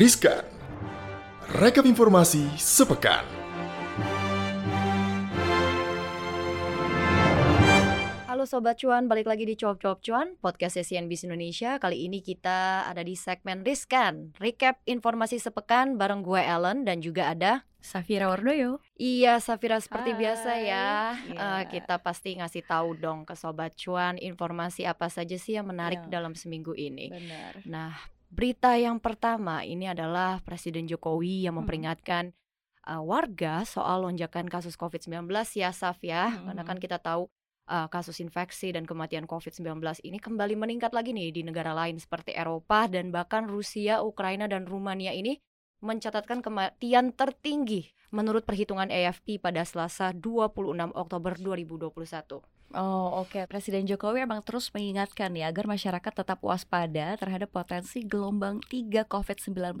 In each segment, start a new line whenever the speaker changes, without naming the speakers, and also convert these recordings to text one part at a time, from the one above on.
Riskan Rekap informasi sepekan
Halo Sobat Cuan, balik lagi di Cuap Cuap Cuan, podcast CNBC Indonesia. Kali ini kita ada di segmen Riskan, recap informasi sepekan bareng gue Ellen dan juga ada
Safira Wardoyo.
Iya, Safira seperti
Hai.
biasa ya.
Iya.
Eh, kita pasti ngasih tahu dong ke Sobat Cuan informasi apa saja sih yang menarik
Iya.
dalam seminggu ini.
Benar.
Nah, berita yang pertama ini adalah Presiden Jokowi yang
Hmm.
memperingatkan uh, warga soal lonjakan kasus COVID-19 ya, Saf ya.
Hmm.
Karena kan kita tahu uh, kasus infeksi dan kematian COVID-19 ini kembali meningkat lagi nih di negara lain seperti Eropa dan bahkan Rusia, Ukraina dan Rumania ini mencatatkan kematian tertinggi menurut perhitungan AFP pada Selasa 26 Oktober 2021.
Oh oke, Presiden Jokowi emang terus mengingatkan ya agar masyarakat tetap waspada terhadap potensi gelombang 3 COVID-19.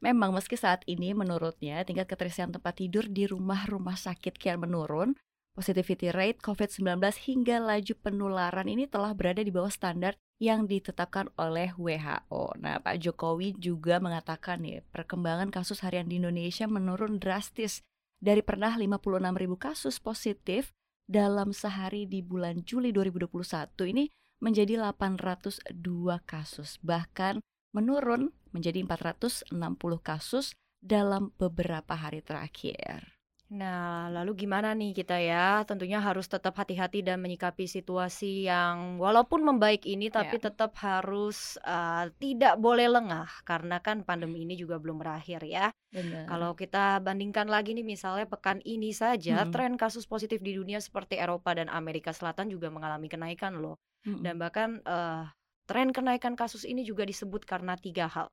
Memang meski saat ini menurutnya tingkat keterisian tempat tidur di rumah-rumah sakit kian menurun, positivity rate COVID-19 hingga laju penularan ini telah berada di bawah standar yang ditetapkan oleh WHO. Nah, Pak Jokowi juga mengatakan nih, perkembangan kasus harian di Indonesia menurun drastis dari pernah 56.000 kasus positif dalam sehari di bulan Juli 2021 ini menjadi 802 kasus, bahkan menurun menjadi 460 kasus dalam beberapa hari terakhir.
Nah, lalu gimana nih kita ya? Tentunya harus tetap hati-hati dan menyikapi situasi yang walaupun membaik ini, tapi
Ya.
tetap harus uh, tidak boleh lengah karena kan pandemi ini juga belum berakhir ya.
Benar.
Kalau kita bandingkan lagi nih, misalnya pekan ini saja,
Mm-mm.
tren kasus positif di dunia seperti Eropa dan Amerika Selatan juga mengalami kenaikan loh.
Mm-mm.
Dan bahkan uh, tren kenaikan kasus ini juga disebut karena tiga hal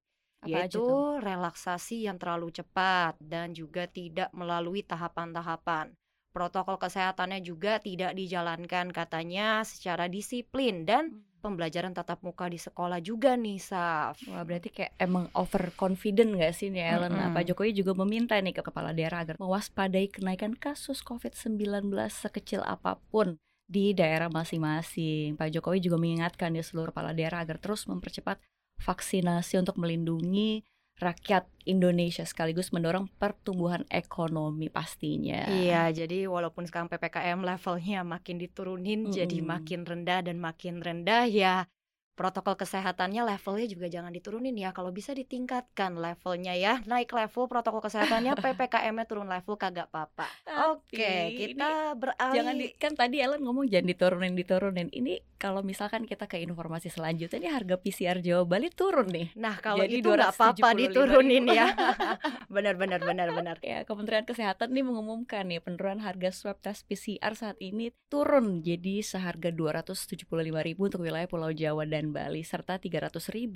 Apa
yaitu relaksasi yang terlalu cepat dan juga tidak melalui tahapan-tahapan. Protokol kesehatannya juga tidak dijalankan katanya secara disiplin dan pembelajaran tatap muka di sekolah juga nih, Saf.
Wah berarti kayak emang overconfident gak sih nih Ellen? Nah,
Mm-mm.
Pak Jokowi juga meminta nih ke kepala daerah agar mewaspadai kenaikan kasus COVID-19 sekecil apa pun di daerah masing-masing. Pak Jokowi juga mengingatkan ya seluruh kepala daerah agar terus mempercepat vaksinasi untuk melindungi rakyat Indonesia sekaligus mendorong pertumbuhan ekonomi pastinya.
Iya, jadi walaupun sekarang PPKM levelnya makin diturunin jadi
Mm-mm.
makin rendah dan makin rendah ya protokol kesehatannya levelnya juga jangan diturunin ya kalau bisa ditingkatkan levelnya ya naik level protokol kesehatannya PPKM-nya turun level kagak apa-apa. Oke,
Tapi
kita beralih
Jangan di, kan tadi Ellen ngomong jangan diturunin diturunin. Ini kalau misalkan kita ke informasi selanjutnya ini harga PCR Jawa Bali turun nih.
Nah, kalau
Jadi
itu nggak apa-apa
275.000.
diturunin ya. benar benar benar benar.
Ya, Kementerian Kesehatan nih mengumumkan nih penurunan harga swab tes PCR saat ini turun jadi seharga 275.000 untuk wilayah Pulau Jawa dan Bali serta 300.000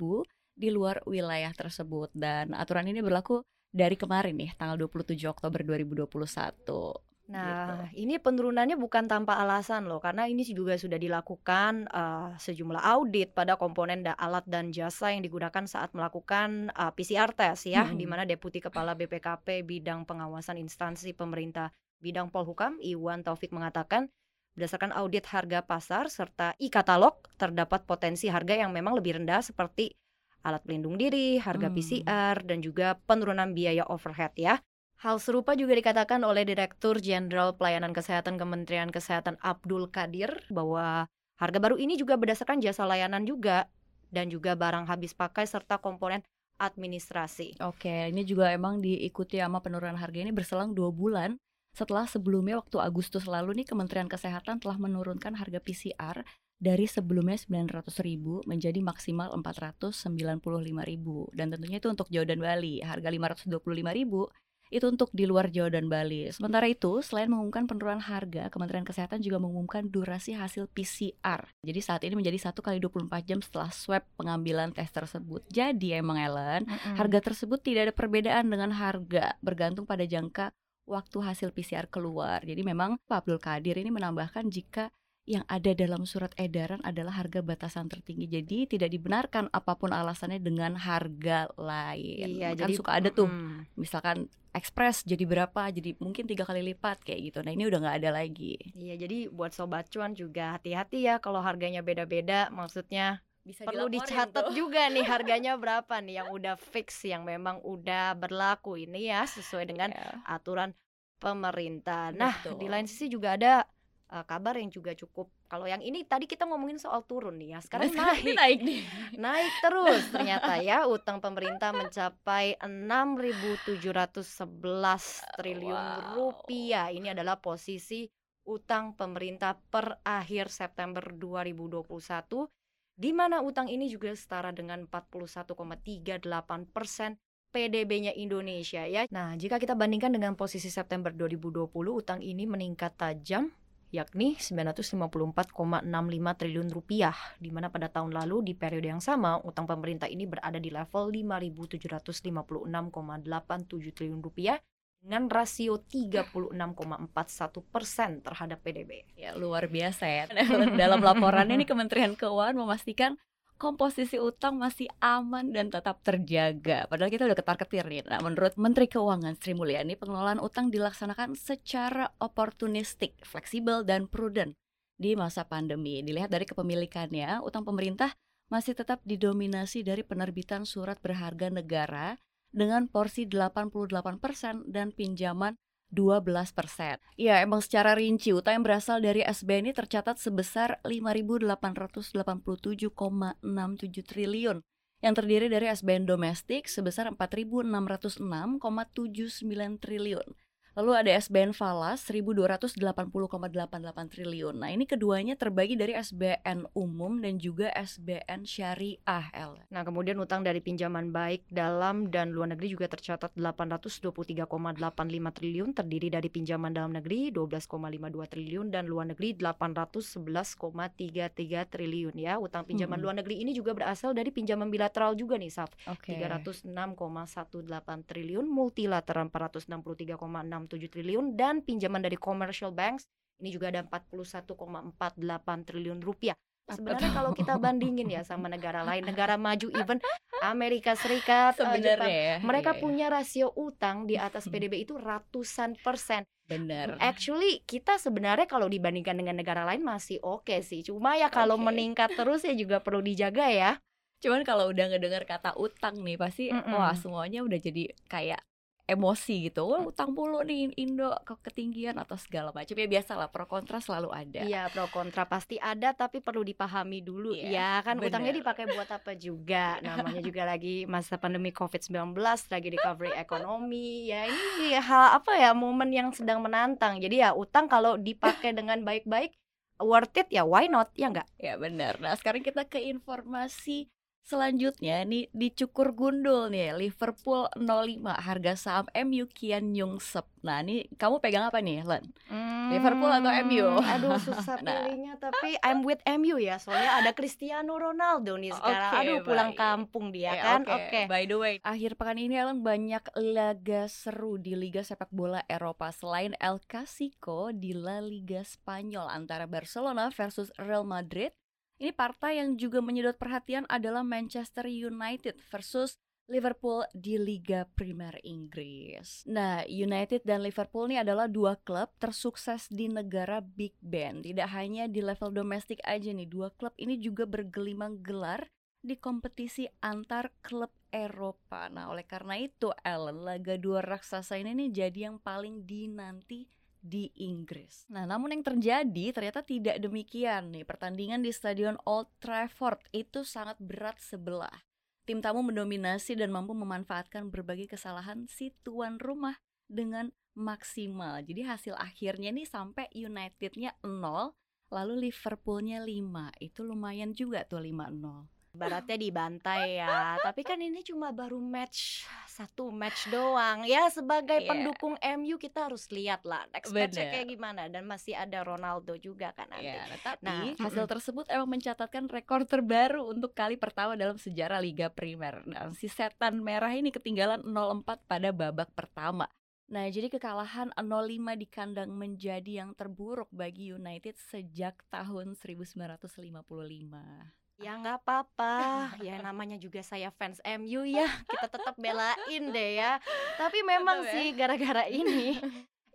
di luar wilayah tersebut dan aturan ini berlaku dari kemarin nih tanggal 27 Oktober 2021.
Nah, ini penurunannya bukan tanpa alasan loh, karena ini juga sudah dilakukan eh, sejumlah audit pada komponen da alat dan jasa yang digunakan saat melakukan eh, PCR test ya,
Mm-mm.
di mana Deputi Kepala BPKP bidang pengawasan instansi pemerintah bidang Polhukam Iwan Taufik mengatakan berdasarkan audit harga pasar serta e-katalog terdapat potensi harga yang memang lebih rendah seperti alat pelindung diri, harga
Hmm.
PCR dan juga penurunan biaya overhead ya. Hal serupa juga dikatakan oleh Direktur Jenderal Pelayanan Kesehatan Kementerian Kesehatan Abdul Kadir bahwa harga baru ini juga berdasarkan jasa layanan juga dan juga barang habis pakai serta komponen administrasi.
Oke, ini juga emang diikuti sama penurunan harga ini berselang dua bulan setelah sebelumnya waktu Agustus lalu nih Kementerian Kesehatan telah menurunkan harga PCR dari sebelumnya 900.000 menjadi maksimal 495.000 dan tentunya itu untuk Jawa dan Bali. Harga 525.000 itu untuk di luar Jawa dan Bali. Sementara itu, selain mengumumkan penurunan harga, Kementerian Kesehatan juga mengumumkan durasi hasil PCR. Jadi saat ini menjadi 1 kali 24 jam setelah swab pengambilan tes tersebut. Jadi emang Ellen, Harga tersebut tidak ada perbedaan dengan harga bergantung pada jangka waktu hasil PCR keluar. Jadi memang Pak Abdul Kadir ini menambahkan jika yang ada dalam surat edaran adalah harga batasan tertinggi. Jadi tidak dibenarkan apa pun alasannya dengan harga lain.
Iya,
kan
jadi
suka ada tuh,
mm,
misalkan ekspres jadi berapa, jadi mungkin tiga kali lipat kayak gitu. Nah ini udah nggak ada lagi.
Iya, jadi buat sobat cuan juga hati-hati ya kalau harganya beda-beda, maksudnya
Bisa
perlu dicatat
tuh.
juga nih harganya berapa nih yang udah fix yang memang udah berlaku ini ya sesuai dengan
Iya.
aturan pemerintah. Nah,
Betul.
di lain sisi juga ada uh, kabar yang juga cukup. Kalau yang ini tadi kita ngomongin soal turun nih ya, sekarang naik.
naik nih.
Naik terus ternyata ya utang pemerintah mencapai 6.711 triliun
Wow.
rupiah. Ini adalah posisi utang pemerintah per akhir September 2021 di mana utang ini juga setara dengan 41,38 persen PDB-nya Indonesia ya. Nah, jika kita bandingkan dengan posisi September 2020, utang ini meningkat tajam yakni 954,65 triliun rupiah di mana pada tahun lalu di periode yang sama utang pemerintah ini berada di level 5.756,87 triliun rupiah dengan rasio 36,41 persen terhadap PDB.
Ya luar biasa ya. Dalam laporannya nih Kementerian Keuangan memastikan komposisi utang masih aman dan tetap terjaga. Padahal kita udah ketar-ketir nih. Nah, menurut Menteri Keuangan Sri Mulyani, pengelolaan utang dilaksanakan secara oportunistik, fleksibel dan prudent di masa pandemi. Dilihat dari kepemilikannya, utang pemerintah masih tetap didominasi dari penerbitan surat berharga negara dengan porsi 88% dan pinjaman 12%. Ya, emang secara rinci utang yang berasal dari SBN ini tercatat sebesar 5.887,67 triliun yang terdiri dari SBN domestik sebesar 4.606,79 triliun. Lalu ada SBN falas 1.280,88 triliun. Nah ini keduanya terbagi dari SBN umum dan juga SBN syariah. El.
Nah, kemudian utang dari pinjaman baik dalam dan luar negeri juga tercatat 823,85 triliun terdiri dari pinjaman dalam negeri 12,52 triliun dan luar negeri 811,33 triliun ya. Utang pinjaman
Hmm.
luar negeri ini juga berasal dari pinjaman bilateral juga nih, Saf.
Oke.
306,18 triliun, multilateral 463,67 triliun dan pinjaman dari commercial banks ini juga ada 41,48 triliun rupiah. Sebenarnya kalau kita bandingin ya sama negara lain, negara maju even Amerika Serikat, eh, Jepang,
Sebenarnya ya.
mereka
iya.
punya rasio utang di atas PDB itu ratusan persen.
benar.
Actually kita sebenarnya kalau dibandingkan dengan negara lain masih oke sih. Cuma ya kalau
Oke.
meningkat terus ya juga perlu dijaga ya.
Cuman kalau udah ngedengar kata utang nih pasti
Mm-mm.
wah semuanya udah jadi kayak emosi gitu. Wah, utang mulu nih Indo ke ketinggian atau segala macam. Ya biasalah pro kontra selalu ada.
Iya pro kontra pasti ada tapi perlu dipahami dulu
Iya,
ya kan utangnya
bener.
dipakai buat apa juga namanya juga lagi masa pandemi COVID-19 lagi recovery ekonomi ya ini hal apa ya momen yang sedang menantang jadi ya utang kalau dipakai dengan baik-baik worth it ya why not ya enggak
Ya benar. Nah sekarang kita ke informasi selanjutnya nih di Cukur Gundul nih Liverpool 05 harga saham MU kian nyungsep. Nah ini kamu pegang apa nih Len? Liverpool atau MU?
Hmm, aduh susah
Nah.
pilihnya tapi I'm with MU ya soalnya ada Cristiano Ronaldo nih sekarang
Oke,
aduh pulang
baik.
kampung dia
Eh,
kan
oke.
oke
By the way, akhir pekan ini Ellen banyak laga seru di Liga Sepak Bola Eropa selain El Clasico di La Liga Spanyol antara Barcelona versus Real Madrid. Ini partai yang juga menyedot perhatian adalah Manchester United versus Liverpool di Liga Premier Inggris. Nah, United dan Liverpool ini adalah dua klub tersukses di negara Big Ben. Tidak hanya di level domestik aja nih, dua klub ini juga bergelimang gelar di kompetisi antar klub Eropa. Nah, oleh karena itu, Ellen, laga dua raksasa ini nih jadi yang paling dinanti di Inggris. Nah, namun yang terjadi ternyata tidak demikian nih. Pertandingan di Stadion Old Trafford itu sangat berat sebelah. Tim tamu mendominasi dan mampu memanfaatkan berbagai kesalahan si tuan rumah dengan maksimal. Jadi hasil akhirnya nih sampai Unitednya 0, lalu Liverpoolnya 5. Itu lumayan juga tuh 5-0.
Baratnya dibantai ya Tapi kan ini cuma baru match Satu match doang Ya sebagai
Iya.
pendukung MU kita harus lihat lah Next matchnya kayak gimana Dan masih ada Ronaldo juga kan nanti
Ya, nah, tapi
Nah,
hasil tersebut emang mencatatkan rekor terbaru untuk kali pertama dalam sejarah Liga Primer. Nah, si setan merah ini ketinggalan 0-4 pada babak pertama. Nah, jadi kekalahan 0-5 di kandang menjadi yang terburuk bagi United sejak tahun 1955.
Ya nggak apa-apa. Ya namanya juga saya fans MU ya. Kita tetap belain deh ya. Tapi memang
Tetap ya.
sih gara-gara ini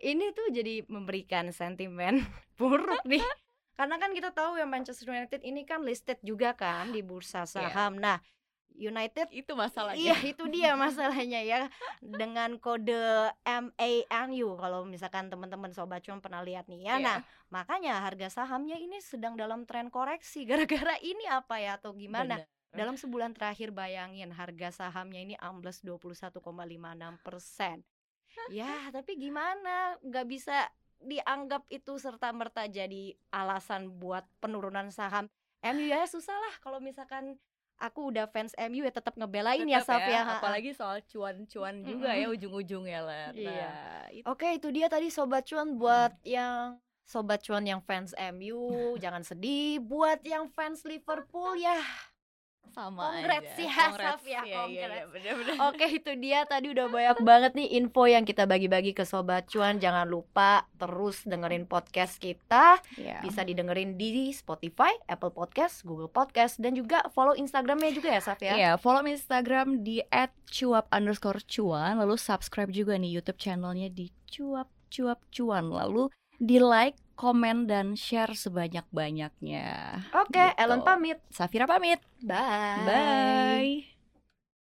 Ini tuh jadi memberikan sentimen buruk nih. Karena kan kita tahu ya Manchester United ini kan listed juga kan di bursa saham. Nah, United
Itu masalahnya.
Iya, itu dia masalahnya ya. Dengan kode MANU kalau misalkan teman-teman sobat cuan pernah lihat nih ya.
Iya.
Nah, makanya harga sahamnya ini sedang dalam tren koreksi gara-gara ini apa ya atau gimana?
Bener.
Dalam sebulan terakhir bayangin harga sahamnya ini ambles 21,56 persen. Ya, tapi gimana? Nggak bisa dianggap itu serta merta jadi alasan buat penurunan saham. MU ya susah lah kalau misalkan aku udah fans MU ya tetap ngebelain ya
Tetep
Saf ya. ha-ha.
apalagi soal cuan-cuan juga ya ujung-ujungnya lah.
Iya.
Nah, itu
Oke, itu dia tadi sobat cuan buat yang sobat cuan yang fans MU jangan sedih. Buat yang fans Liverpool ya
sama
Congrats
aja.
ya,
Congrats.
Saf, ya,
iya,
congrats.
bener-bener.
Oke itu dia tadi udah banyak banget nih info yang kita bagi-bagi ke Sobat Cuan Jangan lupa terus dengerin podcast kita
Iya.
Bisa didengerin di Spotify, Apple Podcast, Google Podcast Dan juga follow Instagramnya juga ya Saf ya
Iya, follow Instagram di @cuap underscore cuan, lalu subscribe juga nih YouTube channelnya di cuap cuap cuan, lalu di like, komen dan share sebanyak banyaknya.
Oke,
Gitu.
Ellen pamit
Safira pamit.
Bye
Bye.